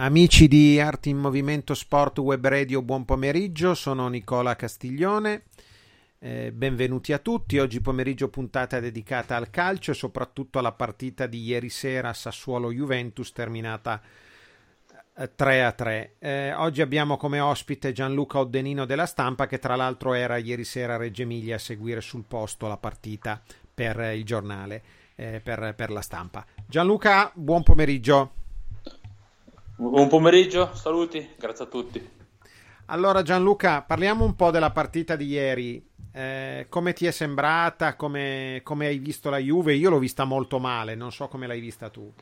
Amici di Arti in Movimento Sport Web Radio, buon pomeriggio, sono Nicola Castiglione. Eh, benvenuti a tutti. Oggi pomeriggio puntata dedicata al calcio e soprattutto alla partita di ieri sera Sassuolo-Juventus terminata 3 eh, a 3. Eh, oggi abbiamo come ospite Gianluca Oddenino della Stampa che tra l'altro era ieri sera a Reggio Emilia a seguire sul posto la partita per il giornale, eh, per, per la stampa. Gianluca, buon pomeriggio. Buon pomeriggio, saluti, grazie a tutti. Allora Gianluca, parliamo un po' della partita di ieri. Eh, come ti è sembrata? Come, come, hai visto la Juve? Io l'ho vista molto male, non so come l'hai vista tu.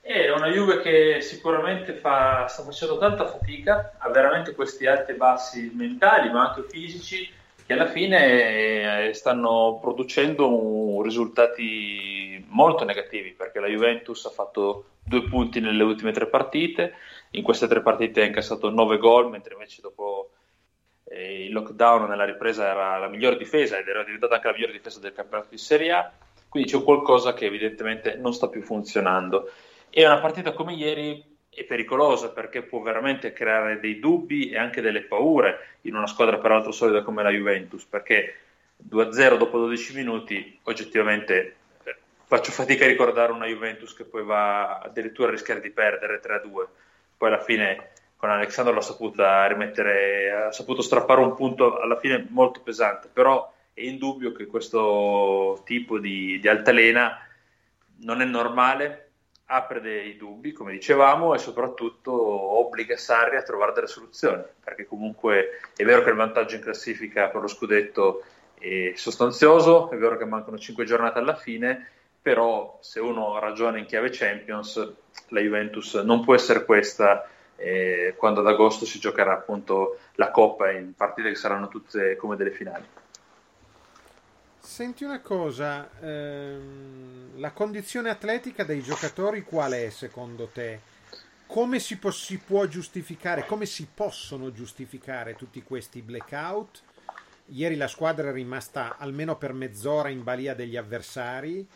È una Juve che sicuramente fa, sta facendo tanta fatica, ha veramente questi alti e bassi mentali, ma anche fisici, che alla fine eh, stanno producendo risultati molto negativi, perché la Juventus ha fatto due punti nelle ultime tre partite, in queste tre partite ha incassato nove gol, mentre invece dopo eh, il lockdown nella ripresa era la migliore difesa ed era diventata anche la migliore difesa del campionato di Serie A, quindi c'è qualcosa che evidentemente non sta più funzionando. E una partita come ieri è pericolosa perché può veramente creare dei dubbi e anche delle paure in una squadra peraltro solida come la Juventus, perché 2-0 dopo 12 minuti oggettivamente faccio fatica a ricordare una Juventus che poi va addirittura a rischiare di perdere 3-2. Poi alla fine con Alexandro l'ha saputa rimettere, ha saputo strappare un punto alla fine molto pesante, però è indubbio che questo tipo di, di altalena non è normale, apre dei dubbi, come dicevamo, e soprattutto obbliga Sarri a trovare delle soluzioni, perché comunque è vero che il vantaggio in classifica per lo scudetto è sostanzioso, è vero che mancano 5 giornate alla fine, però se uno ragiona in chiave Champions, la Juventus non può essere questa eh, quando ad agosto si giocherà appunto la Coppa in partite che saranno tutte come delle finali. Senti una cosa, ehm, la condizione atletica dei giocatori qual è secondo te? Come si, po- si può giustificare, come si possono giustificare tutti questi blackout? Ieri la squadra è rimasta almeno per mezz'ora in balia degli avversari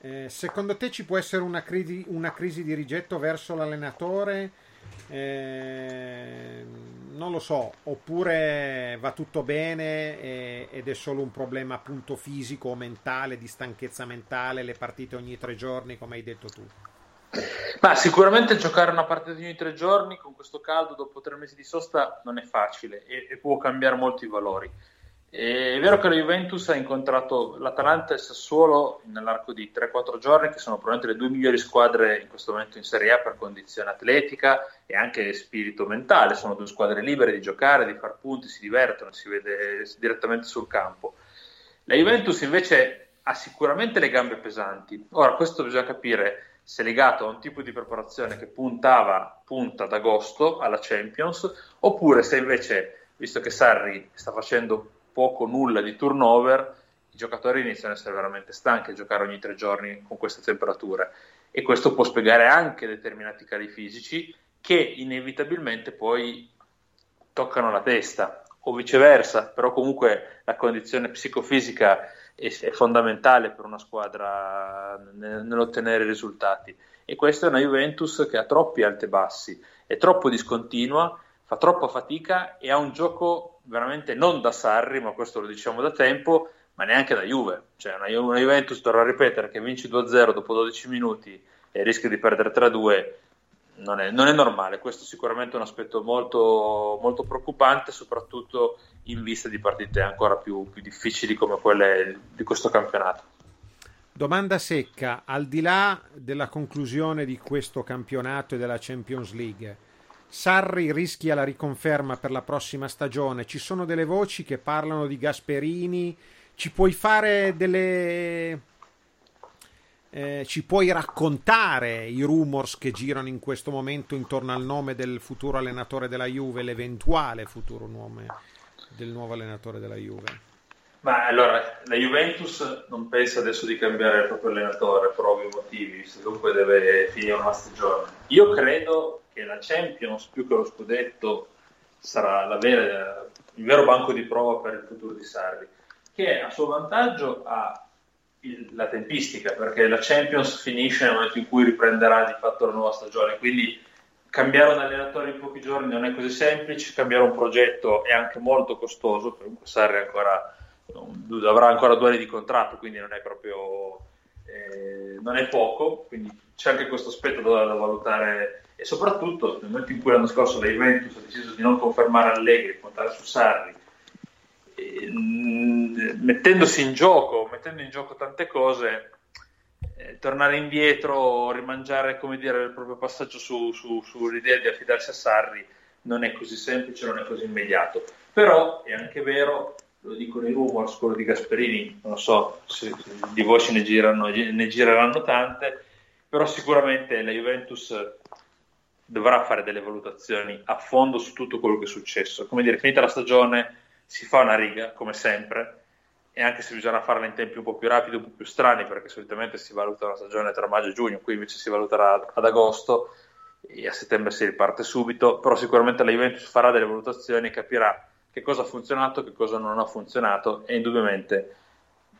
eh, secondo te ci può essere una crisi, una crisi di rigetto verso l'allenatore? Eh, non lo so, oppure va tutto bene e, ed è solo un problema appunto fisico o mentale, di stanchezza mentale, le partite ogni tre giorni, come hai detto tu? Ma sicuramente giocare una partita ogni tre giorni con questo caldo dopo tre mesi di sosta non è facile e, e può cambiare molti valori. È vero che la Juventus ha incontrato l'Atalanta e il Sassuolo nell'arco di 3-4 giorni, che sono probabilmente le due migliori squadre in questo momento in Serie A per condizione atletica e anche spirito mentale. Sono due squadre libere di giocare, di far punti, si divertono, si vede direttamente sul campo. La Juventus invece ha sicuramente le gambe pesanti. Ora, questo bisogna capire se legato a un tipo di preparazione che puntava, punta ad agosto alla Champions, oppure se invece, visto che Sarri sta facendo poco nulla di turnover, i giocatori iniziano ad essere veramente stanchi a giocare ogni tre giorni con queste temperature. E questo può spiegare anche determinati cali fisici che inevitabilmente poi toccano la testa o viceversa, però comunque la condizione psicofisica è fondamentale per una squadra nell'ottenere risultati. E questa è una Juventus che ha troppi alti e bassi, è troppo discontinua, fa troppa fatica e ha un gioco veramente non da Sarri, ma questo lo diciamo da tempo, ma neanche da Juve. Cioè una, una Juventus, torno a ripetere, che vince 2-0 dopo 12 minuti e rischia di perdere 3-2, non è, non è normale. Questo è sicuramente un aspetto molto, molto preoccupante, soprattutto in vista di partite ancora più, più difficili come quelle di questo campionato. Domanda secca, al di là della conclusione di questo campionato e della Champions League, Sarri rischia la riconferma per la prossima stagione. Ci sono delle voci che parlano di Gasperini. Ci puoi fare delle, eh, ci puoi raccontare i rumors che girano in questo momento intorno al nome del futuro allenatore della Juve, l'eventuale futuro nome del nuovo allenatore della Juve? Ma allora, la Juventus non pensa adesso di cambiare il proprio allenatore per ovvi motivi, che comunque deve finire una stagione. Io credo che la Champions, più che lo scudetto, sarà vera, il vero banco di prova per il futuro di Sarri, che a suo vantaggio ha il, la tempistica, perché la Champions finisce nel momento in cui riprenderà di fatto la nuova stagione, quindi cambiare un allenatore in pochi giorni non è così semplice, cambiare un progetto è anche molto costoso, comunque Sarri ancora, avrà ancora due anni di contratto, quindi non è proprio eh, non è poco, quindi c'è anche questo aspetto da, da, valutare e soprattutto nel momento in cui l'anno scorso la Juventus ha deciso di non confermare Allegri, di puntare su Sarri, eh, mettendosi in gioco, mettendo in gioco tante cose, eh, tornare indietro, rimangiare dire, il proprio passaggio su, su, sull'idea di affidarsi a Sarri non è così semplice, non è così immediato. Però è anche vero, lo dicono i rumors, quello di Gasperini, non so se di voci ne, girano, ne gireranno tante, però sicuramente la Juventus dovrà fare delle valutazioni a fondo su tutto quello che è successo. Come dire, finita la stagione si fa una riga, come sempre, e anche se bisogna farla in tempi un po' più rapidi, un po' più strani, perché solitamente si valuta una stagione tra maggio e giugno, qui invece si valuterà ad agosto e a settembre si riparte subito, però sicuramente la Juventus farà delle valutazioni e capirà che cosa ha funzionato, che cosa non ha funzionato e indubbiamente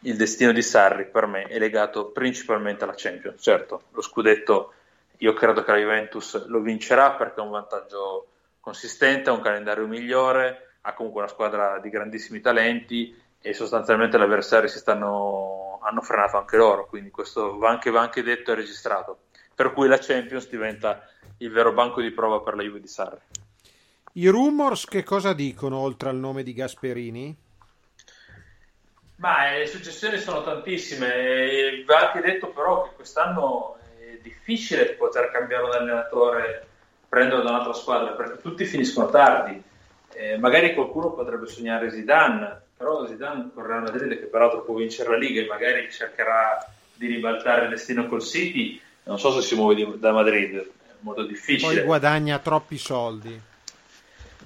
il destino di Sarri per me è legato principalmente alla Champions. Certo, lo scudetto io credo che la Juventus lo vincerà perché ha un vantaggio consistente, ha un calendario migliore, ha comunque una squadra di grandissimi talenti e sostanzialmente gli avversari si stanno, hanno frenato anche loro, quindi questo va anche, va anche detto e registrato. Per cui la Champions diventa il vero banco di prova per la Juve di Sarri. I rumors che cosa dicono oltre al nome di Gasperini? Ma eh, le successioni sono tantissime. Va anche detto però che quest'anno difficile poter cambiare un allenatore prendere da un'altra squadra perché tutti finiscono tardi. Eh, magari qualcuno potrebbe sognare Zidane, però Zidane con Real Madrid che peraltro può vincere la Liga e magari cercherà di ribaltare il destino col City non so se si muove di, da Madrid è molto difficile poi guadagna troppi soldi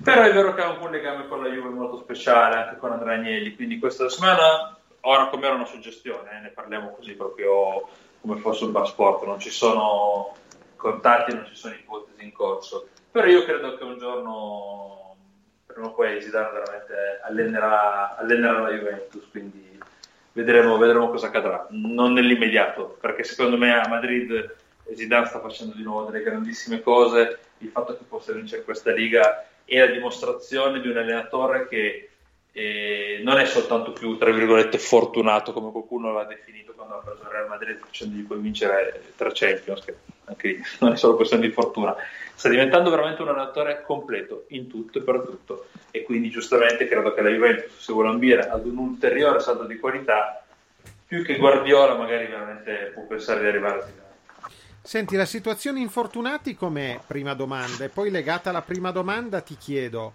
però è vero che ha un legame con la Juve molto speciale anche con Andrea Agnelli quindi questa settimana ora come era una suggestione eh, ne parliamo così proprio come fosse un passport non ci sono contatti non ci sono ipotesi in corso però io credo che un giorno prima o poi Zidane veramente allenerà, allenerà la Juventus, quindi vedremo, vedremo, cosa accadrà. Non nell'immediato, perché secondo me a Madrid Zidane sta facendo di nuovo delle grandissime cose, il fatto che possa vincere questa Liga è la dimostrazione di un allenatore che eh, non è soltanto più, tra virgolette, fortunato come qualcuno l'ha definito quando ha preso il Real Madrid facendogli poi vincere tre Champions, che anche lì non è solo questione di fortuna, sta diventando veramente un allenatore completo in tutto e per tutto e quindi giustamente credo che la Juventus se vuole ambire ad un ulteriore salto di qualità più che Guardiola magari veramente può pensare di arrivare a finale Senti, la situazione infortunati com'è? Prima domanda. E poi legata alla prima domanda ti chiedo,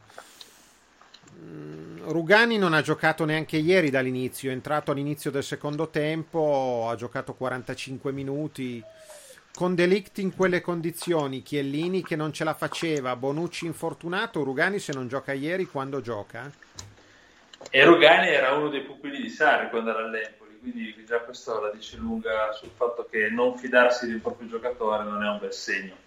mm, Rugani non ha giocato neanche ieri dall'inizio, è entrato all'inizio del secondo tempo, ha giocato 45 minuti, con Delict in quelle condizioni, Chiellini che non ce la faceva, Bonucci infortunato, Rugani se non gioca ieri quando gioca? E Rugani era uno dei pupilli di Sarri quando era all'Empoli, quindi già questo la dice lunga sul fatto che non fidarsi del proprio giocatore non è un bel segno.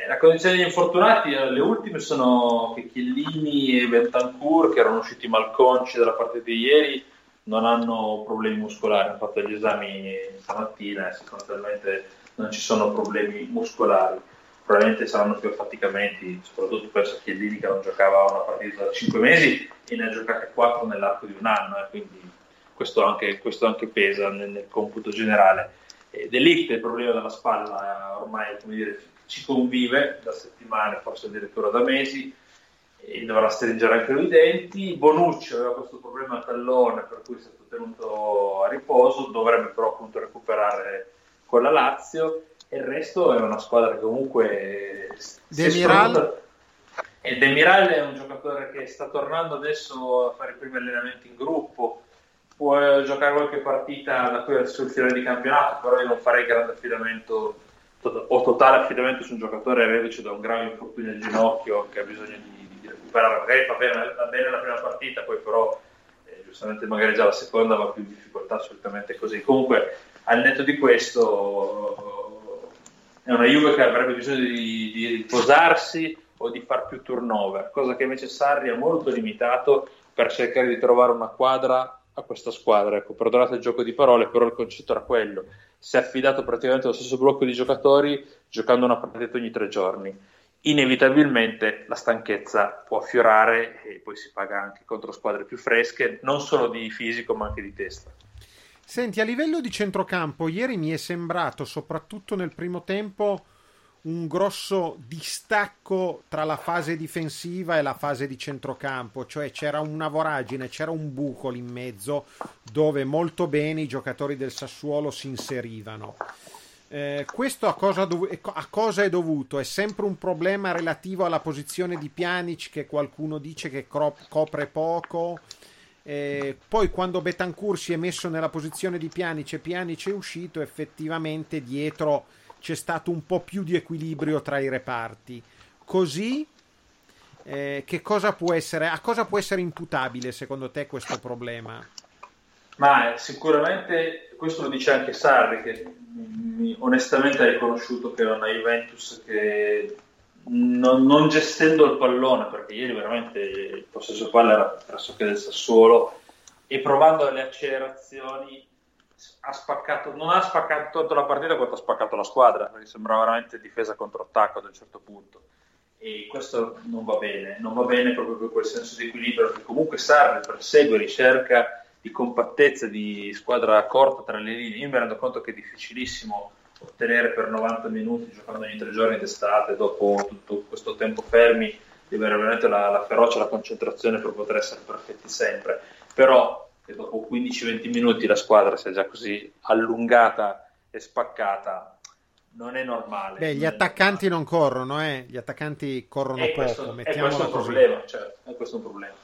Eh, la condizione degli infortunati, eh, le ultime sono che Chiellini e Bentancur, che erano usciti malconci dalla partita di ieri, non hanno problemi muscolari, hanno fatto gli esami stamattina e sostanzialmente non ci sono problemi muscolari. Probabilmente saranno più affaticamenti, soprattutto penso a Chiellini che non giocava una partita da 5 mesi e ne ha giocate 4 nell'arco di un anno, eh, quindi questo anche, questo anche, pesa nel, nel computo generale. Eh, Delict, il problema della spalla, ormai dire, ci convive da settimane, forse addirittura da mesi, e dovrà stringere anche lui i denti. Bonucci aveva questo problema al tallone, per cui è stato tenuto a riposo, dovrebbe però appunto recuperare con la Lazio. E il resto è una squadra che comunque Demiral e Demiral è un giocatore che sta tornando adesso a fare i primi allenamenti in gruppo. Può giocare qualche partita da qui sul finale di campionato, però io non farei grande affidamento o totale affidamento su un giocatore reduce da un grave infortunio al ginocchio che ha bisogno di, di recuperare. Magari va bene, va bene, la prima partita, poi però eh, giustamente magari già la seconda va più in difficoltà, assolutamente così. Comunque, al netto di questo, è una Juve che avrebbe bisogno di, di riposarsi o di far più turnover, cosa che invece Sarri ha molto limitato per cercare di trovare una quadra a questa squadra. Ecco, perdonate il gioco di parole, però il concetto era quello. Si è affidato praticamente allo stesso blocco di giocatori giocando una partita ogni tre giorni. Inevitabilmente la stanchezza può affiorare e poi si paga anche contro squadre più fresche, non solo di fisico ma anche di testa. Senti, a livello di centrocampo, ieri mi è sembrato, soprattutto nel primo tempo, un grosso distacco tra la fase difensiva e la fase di centrocampo, cioè c'era una voragine, c'era un buco lì in mezzo dove molto bene i giocatori del Sassuolo si inserivano. Eh, questo a cosa, dov- a cosa, è dovuto? È sempre un problema relativo alla posizione di Pjanic che qualcuno dice che cro- copre poco. Eh, poi quando Betancourt si è messo nella posizione di Pjanic e Pjanic è uscito, effettivamente dietro c'è stato un po' più di equilibrio tra i reparti. Così, eh, che cosa può essere, a cosa può essere imputabile secondo te questo problema? Ma sicuramente, questo lo dice anche Sarri, che onestamente ha riconosciuto che era una Juventus che non, non, gestendo il pallone, perché ieri veramente il possesso palla era pressoché del Sassuolo, e provando le accelerazioni ha spaccato, non ha spaccato tanto la partita quanto ha spaccato la squadra, perché sembrava veramente difesa contro attacco ad un certo punto. E questo non va bene, non va bene proprio per quel senso di equilibrio che comunque Sarri persegue, ricerca di compattezza, di squadra corta tra le linee. Io mi rendo conto che è difficilissimo ottenere per 90 minuti, giocando ogni tre giorni d'estate, dopo tutto questo tempo fermi, di avere veramente la, la ferocia, la concentrazione per poter essere perfetti sempre. Però che dopo 15-20 minuti la squadra sia già così allungata e spaccata non è normale. Beh, gli attaccanti non corrono, eh? gli attaccanti corrono è poco, questo, è questo così. Problema, cioè, è questo un problema.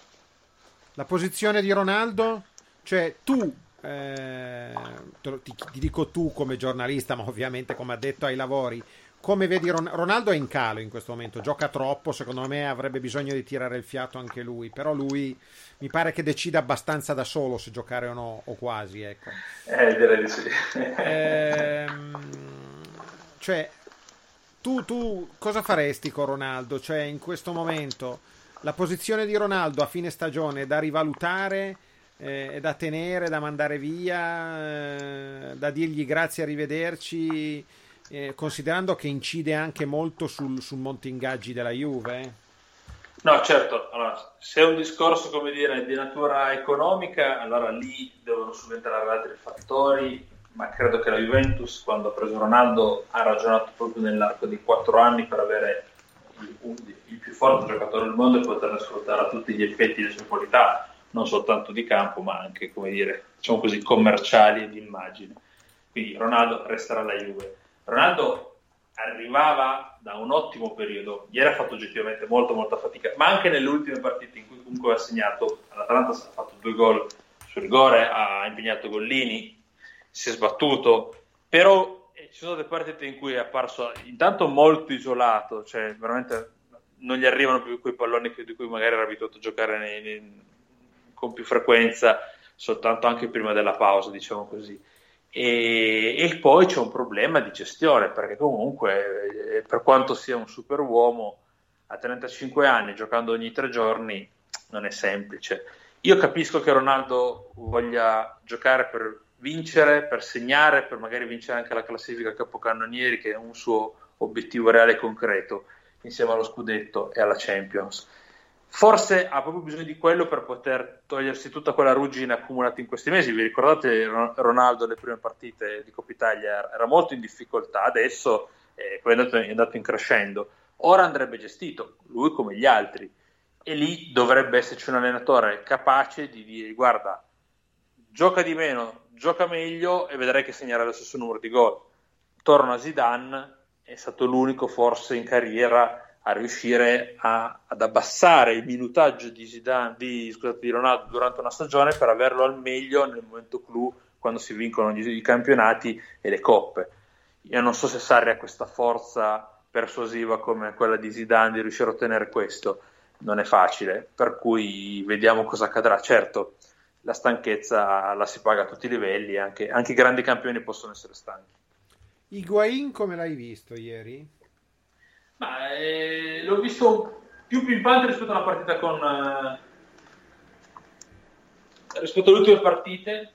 La posizione di Ronaldo, cioè tu, eh, ti, ti dico tu come giornalista, ma ovviamente come addetto ai lavori, come vedi Ron- Ronaldo è in calo in questo momento, gioca troppo, secondo me avrebbe bisogno di tirare il fiato anche lui, però lui mi pare che decida abbastanza da solo se giocare o no, o quasi, ecco. Eh, direi di sì. ehm, cioè, tu, tu cosa faresti con Ronaldo? Cioè, in questo momento la posizione di Ronaldo a fine stagione è da rivalutare, eh, è da tenere, da mandare via, eh, da dirgli grazie, arrivederci, eh, considerando che incide anche molto sul, sul monte ingaggi della Juve? No, certo, allora, se è un discorso come dire, di natura economica, allora lì devono subentrare altri fattori, ma credo che la Juventus quando ha preso Ronaldo ha ragionato proprio nell'arco di quattro anni per avere il, il più forte giocatore del mondo e poterne sfruttare a tutti gli effetti le sue qualità, non soltanto di campo, ma anche, come dire, diciamo così, commerciali e di immagine. Quindi Ronaldo resterà alla Juve. Ronaldo arrivava da un ottimo periodo, ieri ha fatto oggettivamente molto molta fatica, ma anche nelle ultime partite in cui comunque ha segnato, all'Atalanta ha fatto due gol sul rigore, ha impegnato Gollini, si è sbattuto, però eh, ci sono delle partite in cui è apparso intanto molto isolato, cioè veramente non gli arrivano più quei palloni di cui magari era abituato a giocare nei, nei, con più frequenza, soltanto anche prima della pausa, diciamo così. E, e, poi c'è un problema di gestione perché comunque eh, per quanto sia un super uomo a 35 anni giocando ogni tre giorni non è semplice. Io capisco che Ronaldo voglia giocare per vincere, per segnare, per magari vincere anche la classifica capocannonieri che è un suo obiettivo reale e concreto insieme allo scudetto e alla Champions forse ha proprio bisogno di quello per poter togliersi tutta quella ruggine accumulata in questi mesi. Vi ricordate Ronaldo le prime partite di Coppa Italia era molto in difficoltà, adesso eh, è, andato, è andato in crescendo. Ora andrebbe gestito, lui come gli altri, e lì dovrebbe esserci un allenatore capace di dire guarda, gioca di meno, gioca meglio e vedrai che segnerà lo stesso numero di gol. Torna a Zidane, è stato l'unico forse in carriera a riuscire a, ad abbassare il minutaggio di, Zidane, di, scusate, di, Ronaldo durante una stagione per averlo al meglio nel momento clou quando si vincono gli, i campionati e le coppe. Io non so se Sarri ha questa forza persuasiva come quella di Zidane di riuscire a ottenere questo, non è facile, per cui vediamo cosa accadrà. Certo, la stanchezza la si paga a tutti i livelli, anche, anche i grandi campioni possono essere stanchi. Higuain come l'hai visto ieri? Ma, eh, l'ho visto più pimpante rispetto alla partita con eh, rispetto alle ultime partite.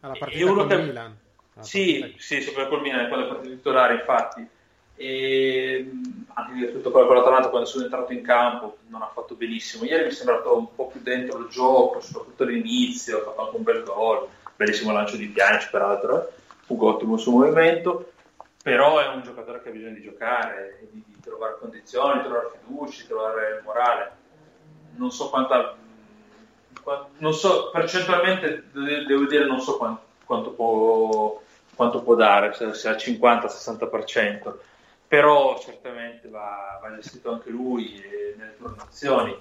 Alla partita con che... Milan. Sì, partita... sì, soprattutto col Milan è partita titolare infatti. E anche tutto quello con l'Atalanta quando sono entrato in campo non ha fatto benissimo. Ieri mi è sembrato un po' più dentro il gioco soprattutto all'inizio ha fatto anche un bel gol bellissimo lancio di Pjanic peraltro fu ottimo il suo movimento però è un giocatore che ha bisogno di giocare di, trovare condizioni, trovare fiducia, trovare morale. Non so quanta, non so, percentualmente devo dire non so quanto, quanto, può, quanto può, dare, se, se al 50-60%, però certamente va, va, gestito anche lui nelle turnazioni.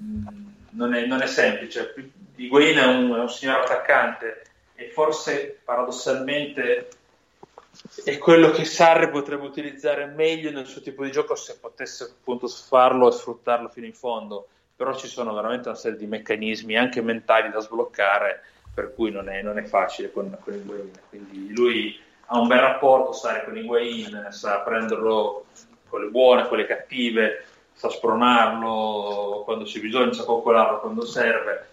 Mm, non è, non è semplice. Higuain è è un signor attaccante e forse paradossalmente è quello che Sarri potrebbe utilizzare meglio nel suo tipo di gioco se potesse appunto farlo e sfruttarlo fino in fondo. Però ci sono veramente una serie di meccanismi anche mentali da sbloccare per cui non è, non è facile con, con Higuain. Quindi lui ha un bel rapporto Sarri con Higuain sa prenderlo con le buone, con le cattive sa spronarlo quando c'è bisogno, sa coccolarlo quando serve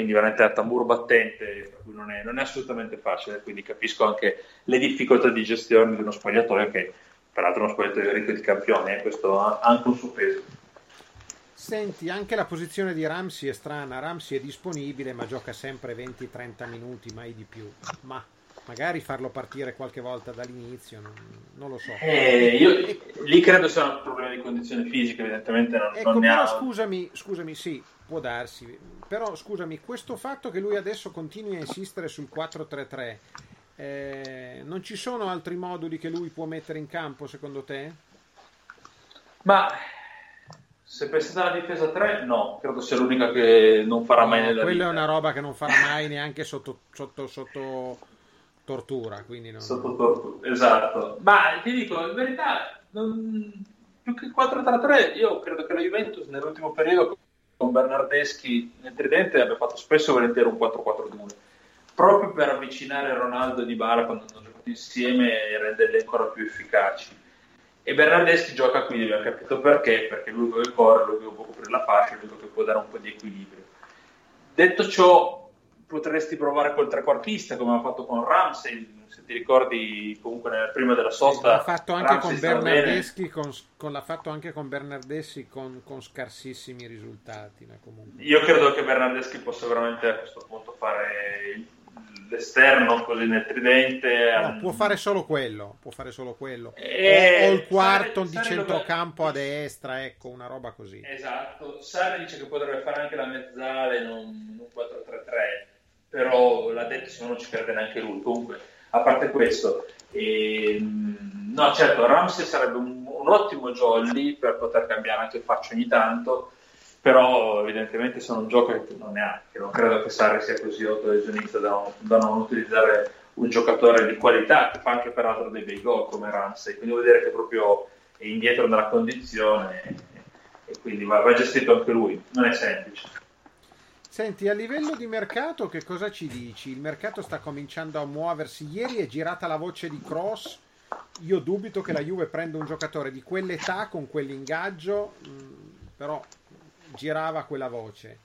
Quindi veramente a tamburo battente, non è, non è, assolutamente facile, quindi capisco anche le difficoltà di gestione di uno spogliatoio che peraltro è uno spogliatoio ricco di campioni, eh, questo ha anche un suo peso. Senti, anche la posizione di Ramsey è strana, Ramsey è disponibile ma gioca sempre 20-30 minuti, mai di più, ma magari farlo partire qualche volta dall'inizio, non, non lo so. Eh, io lì credo sia un problema di condizione fisica, evidentemente non, ecco, non ne però ha... scusami, scusami, sì, può darsi, però scusami, questo fatto che lui adesso continui a insistere sul 4-3-3, eh, non ci sono altri moduli che lui può mettere in campo secondo te? Ma se pensate alla difesa 3, no, credo sia l'unica che non farà no, mai nella Quella vita. è una roba che non farà mai neanche sotto, sotto, sotto tortura. Quindi non... Sotto tortura, esatto. Ma ti dico, in verità, non... più che 4-3-3, io credo che la Juventus nell'ultimo periodo con Bernardeschi nel tridente abbia fatto spesso volentieri un 4-4-2 proprio per avvicinare Ronaldo e Dybala quando hanno giocato insieme e renderli ancora più efficaci e Bernardeschi gioca qui, abbiamo capito perché perché lui vuole correre, lui vuole coprire la fascia lui che può dare un po' di equilibrio detto ciò potresti provare col trequartista come ha fatto con Ramsey se ti ricordi comunque nel, prima della sosta l'ha fatto anche Ramsey con Bernardeschi con, con, l'ha fatto anche con Bernardeschi con, con scarsissimi risultati io credo che Bernardeschi possa veramente a questo punto fare l'esterno così nel tridente no, può fare solo quello può fare solo quello. E... o, o, il quarto Sarri, di Sarri centrocampo dove... a destra ecco una roba così. Esatto. Sarri dice che potrebbe fare anche la mezzale non, non 4-3-3 però l'ha detto se no non ci crede neanche lui comunque a parte questo ehm, no certo Ramsey sarebbe un, un, ottimo jolly per poter cambiare anche faccia ogni tanto però evidentemente se non gioca non neanche, non credo che Sarri sia così autolesionista da, da non utilizzare un giocatore di qualità che fa anche peraltro dei bei gol come Ramsey, quindi vuol dire che proprio è indietro nella condizione e quindi va, va gestito anche lui, non è semplice. Senti, a livello di mercato che cosa ci dici? Il mercato sta cominciando a muoversi, ieri è girata la voce di Cross, io dubito che la Juve prenda un giocatore di quell'età con quell'ingaggio, mm, però girava quella voce.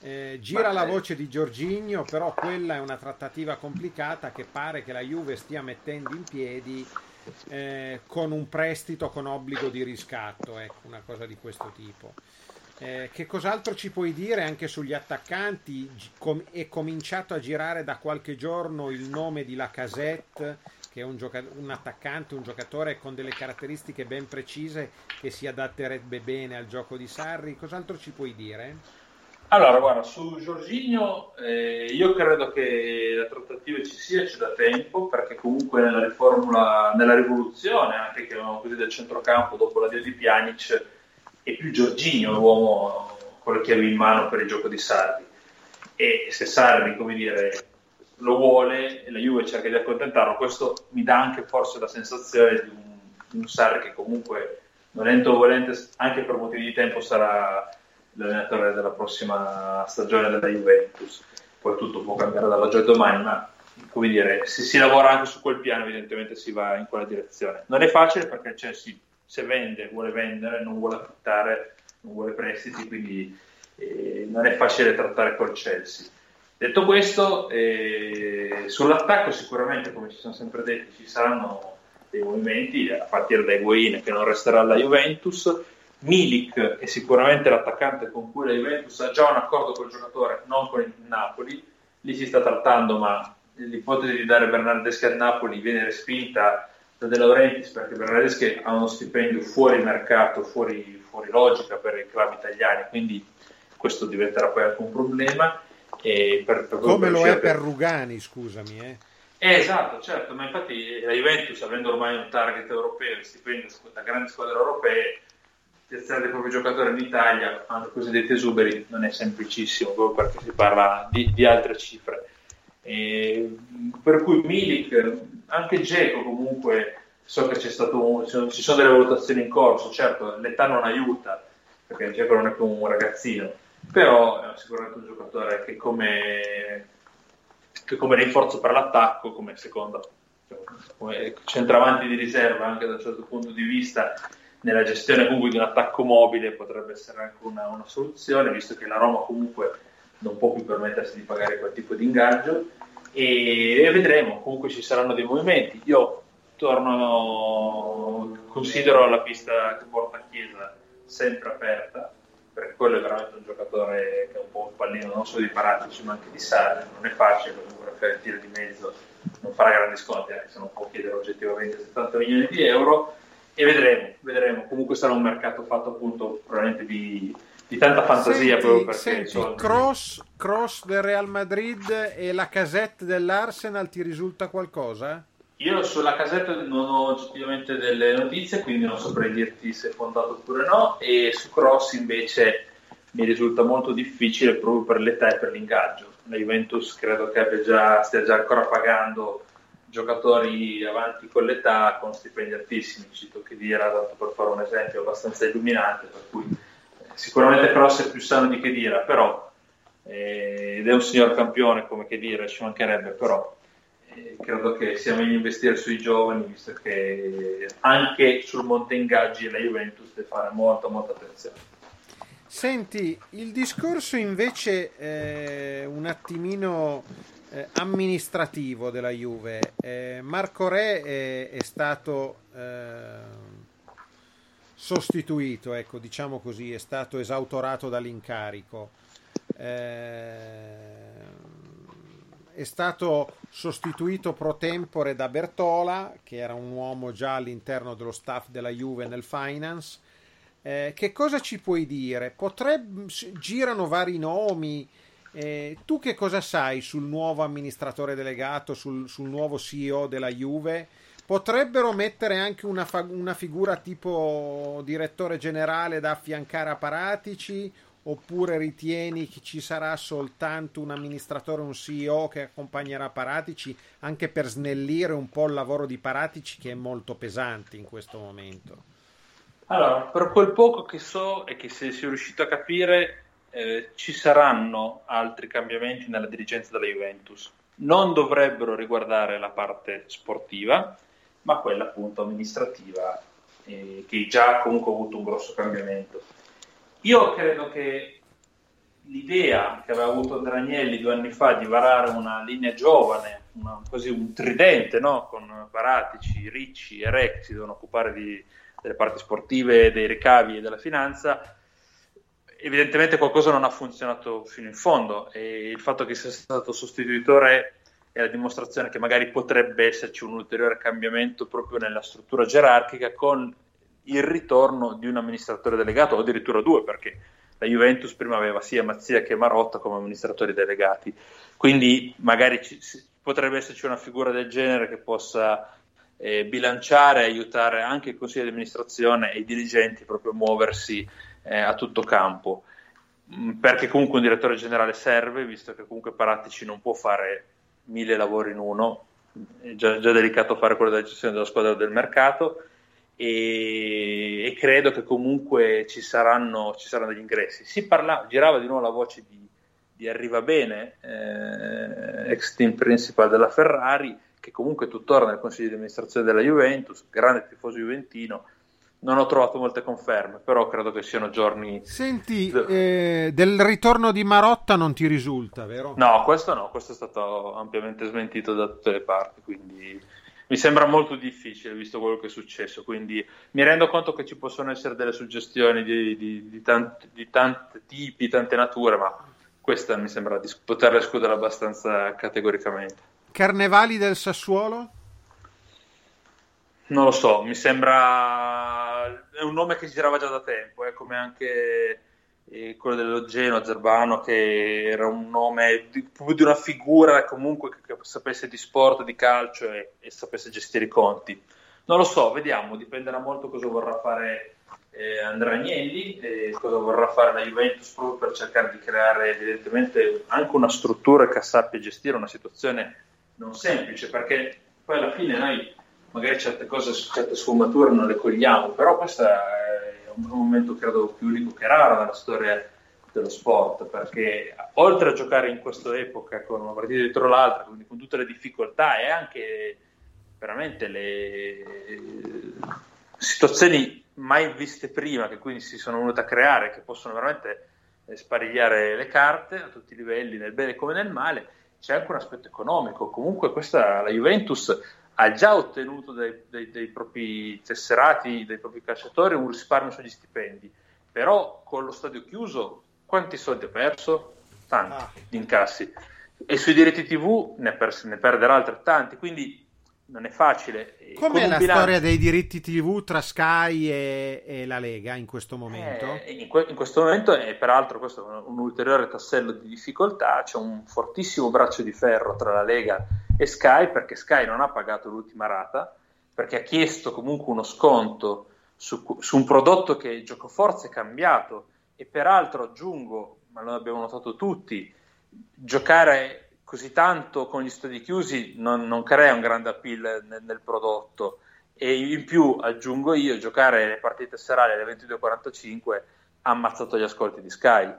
Eh, gira la voce di Giorginio, però quella è una trattativa complicata che pare che la Juve stia mettendo in piedi eh, con un prestito con obbligo di riscatto, ecco, una cosa di questo tipo. Eh, che cos'altro ci puoi dire anche sugli attaccanti? Com- è cominciato a girare da qualche giorno il nome di Lacazette, che è un, gioca- un, attaccante, un giocatore con delle caratteristiche ben precise che si adatterebbe bene al gioco di Sarri. Cos'altro ci puoi dire? Allora, guarda, su Giorginio eh, io credo che la trattativa ci sia, c'è da tempo, perché comunque nella riformula, nella rivoluzione, anche chiamiamo così, del centrocampo dopo l'addio di Pjanic, è più Giorginio l'uomo con le chiavi in mano per il gioco di Sarri. E se Sarri, come dire, lo vuole e la Juve cerca di accontentarlo, questo mi dà anche forse la sensazione di un, di un Sarri che comunque, volente o volente, anche per motivi di tempo sarà l'allenatore della prossima stagione della Juventus. Poi tutto può cambiare dall'oggi al domani, ma come dire, se si lavora anche su quel piano, evidentemente si va in quella direzione. Non è facile perché c'è, si, se vende, vuole vendere, non vuole affittare, non vuole prestiti, quindi eh, non è facile trattare col Chelsea. Detto questo, eh, sull'attacco sicuramente, come ci sono sempre detti, ci saranno dei movimenti, a partire da Higuain che non resterà alla Juventus, Milik è sicuramente l'attaccante con cui la Juventus ha già un accordo con il giocatore, non con il Napoli. Lì si sta trattando, ma l'ipotesi di dare Bernardeschi al Napoli viene respinta De Laurentiis perché Bernardeschi ha uno stipendio fuori mercato, fuori, fuori logica per i club italiani, quindi questo diventerà poi anche un problema. Per, per Come lo è per Rugani, scusami. Eh. Eh, esatto, certo, ma infatti la Juventus, avendo ormai un target europeo e stipendio da grandi squadre europee, piazzare dei propri giocatori in Italia, anche cosiddetti esuberi, non è semplicissimo proprio perché si parla di, di altre cifre. E, per cui Milik, anche Geco comunque, so che c'è stato un, ci sono delle valutazioni in corso, certo l'età non aiuta, perché Geco non è più un ragazzino, però è sicuramente un giocatore che come, che come rinforzo per l'attacco, come seconda, come centravanti di riserva anche da un certo punto di vista, nella gestione comunque di un attacco mobile potrebbe essere anche una, una, soluzione, visto che la Roma comunque non può più permettersi di pagare quel tipo di ingaggio e, vedremo, comunque ci saranno dei movimenti. Io torno, considero la pista che porta a Chiesa sempre aperta, perché quello è veramente un giocatore che è un po' un pallino non solo di Paratici ma anche di Sarri, non è facile, comunque il tiro di mezzo, non farà grandi sconti, anche se non può chiedere oggettivamente 70 milioni di euro e vedremo, vedremo. Comunque sarà un mercato fatto appunto probabilmente di, di tanta fantasia senti, proprio perché senti, cross, cross del Real Madrid e la casette dell'Arsenal ti risulta qualcosa? Io sulla casetta non ho oggettivamente delle notizie, quindi non saprei dirti se è fondato oppure no, e su Cross invece mi risulta molto difficile proprio per l'età e per l'ingaggio. La Juventus credo che già, stia già ancora pagando giocatori avanti con l'età con stipendi altissimi, cito che Dira, tanto per fare un esempio abbastanza illuminante, per cui sicuramente Cross è più sano di Chedira, però eh, ed è un signor campione come Chedira, ci mancherebbe, però eh, credo che sia meglio investire sui giovani, visto che anche sul monte ingaggi la Juventus deve fare molta, molta attenzione. Senti, il discorso invece eh, un attimino eh, amministrativo della Juve. Eh, Marco Re è, è stato eh, sostituito, ecco, diciamo così, è stato esautorato dall'incarico. Eh, è stato sostituito pro tempore da Bertola, che era un uomo già all'interno dello staff della Juve nel finance. Eh, che cosa ci puoi dire? Potrebbe, girano vari nomi, eh, tu che cosa sai sul nuovo amministratore delegato, sul, sul, nuovo CEO della Juve? Potrebbero mettere anche una, fa- una, figura tipo direttore generale da affiancare a Paratici oppure ritieni che ci sarà soltanto un amministratore, un CEO che accompagnerà Paratici anche per snellire un po' il lavoro di Paratici che è molto pesante in questo momento? Allora, per quel poco che so e che se si è riuscito a capire, eh, ci saranno altri cambiamenti nella dirigenza della Juventus. Non dovrebbero riguardare la parte sportiva, ma quella appunto amministrativa, eh, che già comunque ha avuto un grosso cambiamento. Io credo che l'idea che aveva avuto Andranielli due anni fa di varare una linea giovane, una, così un tridente, no? con Paratici, Ricci e Rec si devono occupare di delle parti sportive, dei ricavi e della finanza, evidentemente qualcosa non ha funzionato fino in fondo e il fatto che sia stato sostituitore è la dimostrazione che magari potrebbe esserci un ulteriore cambiamento proprio nella struttura gerarchica con il ritorno di un amministratore delegato o addirittura due perché la Juventus prima aveva sia Mazzia che Marotta come amministratori delegati quindi magari ci, potrebbe esserci una figura del genere che possa eh, bilanciare e aiutare anche il consiglio di amministrazione e i dirigenti proprio a muoversi eh, a tutto campo. Mm, perché comunque un direttore generale serve, visto che comunque Parattici non può fare mille lavori in uno, è già, già delicato fare quello della gestione della squadra del mercato. E, e, credo che comunque ci saranno, ci saranno degli ingressi. Si parla, girava di nuovo la voce di, di Arriva Bene, eh, ex team principal della Ferrari, che comunque tuttora nel consiglio di amministrazione della Juventus, grande tifoso juventino, non ho trovato molte conferme, però credo che siano giorni... Senti, eh, del ritorno di Marotta non ti risulta, vero? No, questo no, questo è stato ampiamente smentito da tutte le parti, quindi mi sembra molto difficile visto quello che è successo, quindi mi rendo conto che ci possono essere delle suggestioni di, di, di, tanti, di tanti tipi, tante nature, ma questa mi sembra di poterla escludere abbastanza categoricamente. Carnevali del Sassuolo? Non lo so, mi sembra è un nome che girava già da tempo, eh, come anche eh, quello dello Genoa Zerbano, che era un nome di, di una figura comunque che, che, sapesse di sport, di calcio e, e, sapesse gestire i conti. Non lo so, vediamo, dipenderà molto cosa vorrà fare eh, Andrea Agnelli, eh, cosa vorrà fare la Juventus proprio per cercare di creare evidentemente anche una struttura che sappia gestire una situazione non semplice, perché poi alla fine noi magari certe cose, certe sfumature non le cogliamo, però questo è un momento credo più unico che raro nella storia dello sport, perché oltre a giocare in questa epoca con una partita dietro l'altra, quindi con tutte le difficoltà e anche veramente le situazioni mai viste prima, che quindi si sono venute a creare, che possono veramente sparigliare le carte a tutti i livelli, nel bene come nel male, c'è anche un aspetto economico. Comunque questa, la Juventus ha già ottenuto dai, dai, dai, propri tesserati, dai propri calciatori, un risparmio sugli stipendi. Però con lo stadio chiuso, quanti soldi ha perso? Tanti ah. di incassi. E sui diritti TV ne, per, ne perderà altrettanti. Quindi non è facile. Com'è la bilancio... storia dei diritti TV tra Sky e, e la Lega in questo momento? Eh, in, que- in, questo momento, e peraltro questo è un, un, ulteriore tassello di difficoltà, c'è un fortissimo braccio di ferro tra la Lega e Sky perché Sky non ha pagato l'ultima rata, perché ha chiesto comunque uno sconto su, su un prodotto che giocoforza è cambiato. E peraltro aggiungo, ma lo abbiamo notato tutti, giocare così tanto con gli studi chiusi non, non crea un grande appeal nel, nel, prodotto. E in più aggiungo io giocare le partite serali alle 22.45 ha ammazzato gli ascolti di Sky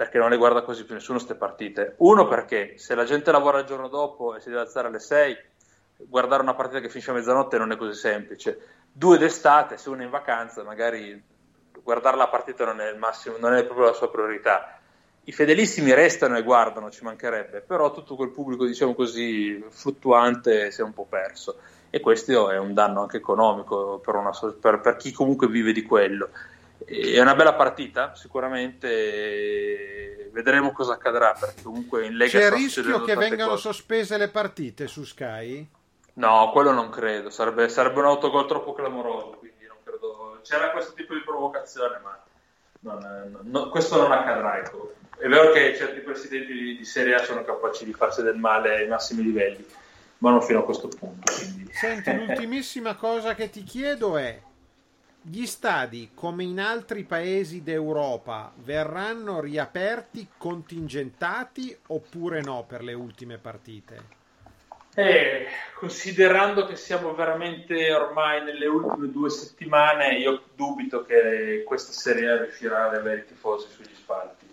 perché non le guarda quasi più nessuno queste partite uno perché se la gente lavora il giorno dopo e si deve alzare alle 6 guardare una partita che finisce a mezzanotte non è così semplice due d'estate se uno è in vacanza magari guardare la partita non è il massimo non è proprio la sua priorità i fedelissimi restano e guardano, ci mancherebbe, però tutto quel pubblico, diciamo così, fluttuante si è un po' perso. E questo è un danno anche economico per, una, per, per chi comunque vive di quello. È una bella partita, sicuramente vedremo cosa accadrà, perché comunque in Lega C'è il rischio che vengano cose. sospese le partite su Sky? No, quello non credo, sarebbe, sarebbe un autogol troppo clamoroso, quindi non credo. C'era questo tipo di provocazione, ma non, non, questo non accadrà. Ecco è vero che certi presidenti di, di, Serie A sono capaci di farsi del male ai massimi livelli, ma non fino a questo punto. Quindi. Senti, l'ultimissima cosa che ti chiedo è gli stadi, come in altri paesi d'Europa, verranno riaperti contingentati oppure no per le ultime partite? Eh, considerando che siamo veramente ormai nelle ultime due settimane, io dubito che questa Serie A riuscirà ad avere i tifosi sugli spalti.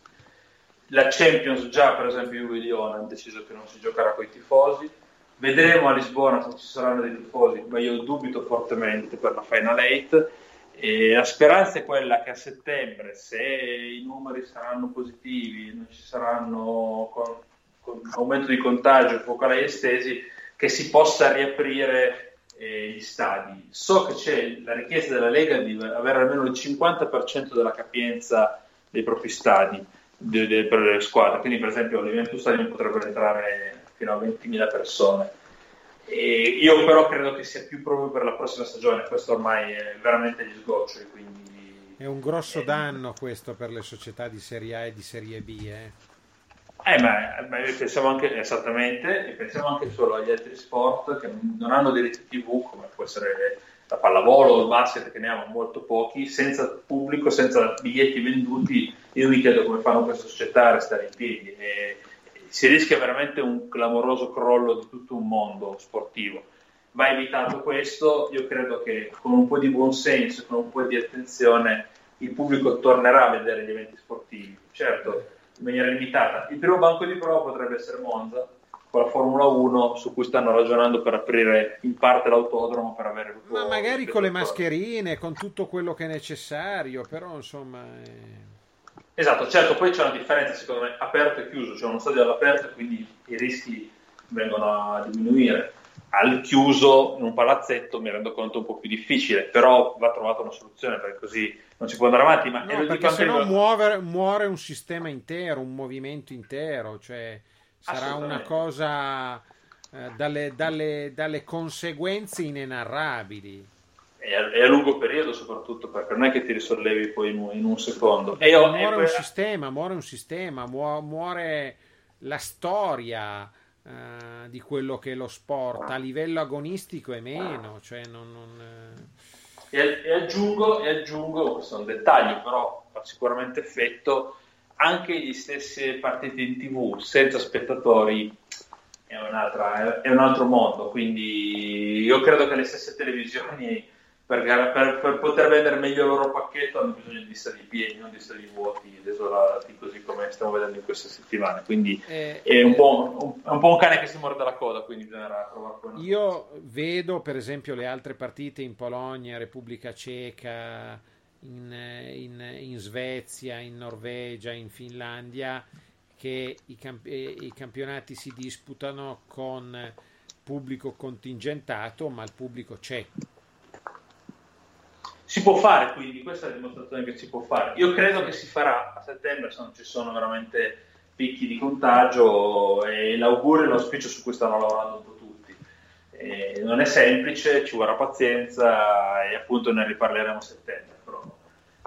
La Champions già, per esempio, Juve Lione hanno deciso che non si giocherà con i tifosi. Vedremo a Lisbona se ci saranno dei tifosi, ma io dubito fortemente per la Final 8. E la speranza è quella che a settembre, se i numeri saranno positivi, non ci saranno con, con aumento di contagio, focali estesi, che si possa riaprire eh, gli stadi. So che c'è la richiesta della Lega di avere almeno il 50% della capienza dei propri stadi de, de, per le squadre, quindi per esempio l'Juventus Stadium potrebbero entrare fino a 20.000 persone. E io però credo che sia più proprio per la prossima stagione, questo ormai è veramente gli sgoccioli. Quindi... È un grosso danno questo per le società di Serie A e di Serie B. Eh. Eh, ma, ma, pensiamo anche esattamente, e pensiamo anche solo agli altri sport che non hanno diritti TV, come può essere la pallavolo o il basket, che ne hanno molto pochi, senza pubblico, senza biglietti venduti. Io mi chiedo come fanno queste società a restare in piedi. E si rischia veramente un clamoroso crollo di tutto un mondo sportivo. Va evitato questo, io credo che con un po' di buonsenso, con un po' di attenzione, il pubblico tornerà a vedere gli eventi sportivi. Certo, in maniera limitata. Il primo banco di prova potrebbe essere Monza con la Formula 1 su cui stanno ragionando per aprire in parte l'autodromo per avere ma magari con le mascherine con tutto quello che è necessario però insomma è... esatto certo poi c'è una differenza secondo me aperto e chiuso cioè uno stadio all'aperto quindi i rischi vengono a diminuire al chiuso in un palazzetto mi rendo conto un po' più difficile, però va trovata una soluzione perché così non si può andare avanti. Ma no, perché se no muove, muore un sistema intero, un movimento intero, cioè sarà una cosa eh, dalle, dalle, dalle, conseguenze inenarrabili. E a, e a, lungo periodo soprattutto perché non è che ti risollevi poi in, in un secondo. E io, muore, un sistema, muore un sistema, muore la storia uh, di quello che è lo sport. A livello agonistico è meno. Cioè non, non, eh... e, e, aggiungo, e aggiungo, questo è un dettaglio, però fa sicuramente effetto, anche gli stessi partite in tv senza spettatori è, è un altro mondo. Quindi io credo che le stesse televisioni per, per, per, poter vendere meglio il loro pacchetto hanno bisogno di stadi pieni, non di stadi vuoti, desolati, così come stiamo vedendo in queste settimane. Quindi eh, è, un po', un, è, un po', un, cane che si morde la coda, quindi bisognerà trovare Io vedo per esempio le altre partite in Polonia, Repubblica Ceca, in, in, in Svezia, in Norvegia, in Finlandia, che i, camp- eh, i campionati si disputano con pubblico contingentato, ma il pubblico c'è si può fare, quindi questa è la dimostrazione che si può fare. Io credo che si farà a settembre, se non ci sono veramente picchi di contagio e l'augurio e l'auspicio su cui stanno lavorando un po' tutti. E non è semplice, ci vorrà pazienza e appunto ne riparleremo a settembre. Però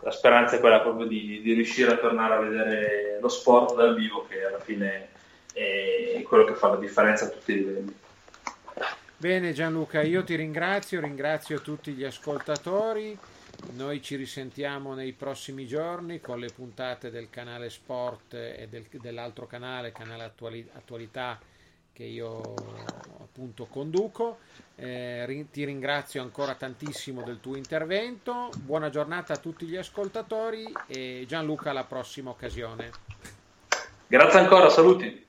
la speranza è quella proprio di, di riuscire a tornare a vedere lo sport dal vivo che alla fine è quello che fa la differenza a tutti i livelli. Bene Gianluca, io ti ringrazio, ringrazio tutti gli ascoltatori. Noi ci risentiamo nei prossimi giorni con le puntate del canale Sport e del, dell'altro canale, canale attuali, Attualità, che io appunto conduco. Eh, ti ringrazio ancora tantissimo del tuo intervento. Buona giornata a tutti gli ascoltatori e Gianluca alla prossima occasione. Grazie ancora, saluti.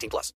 18 plus.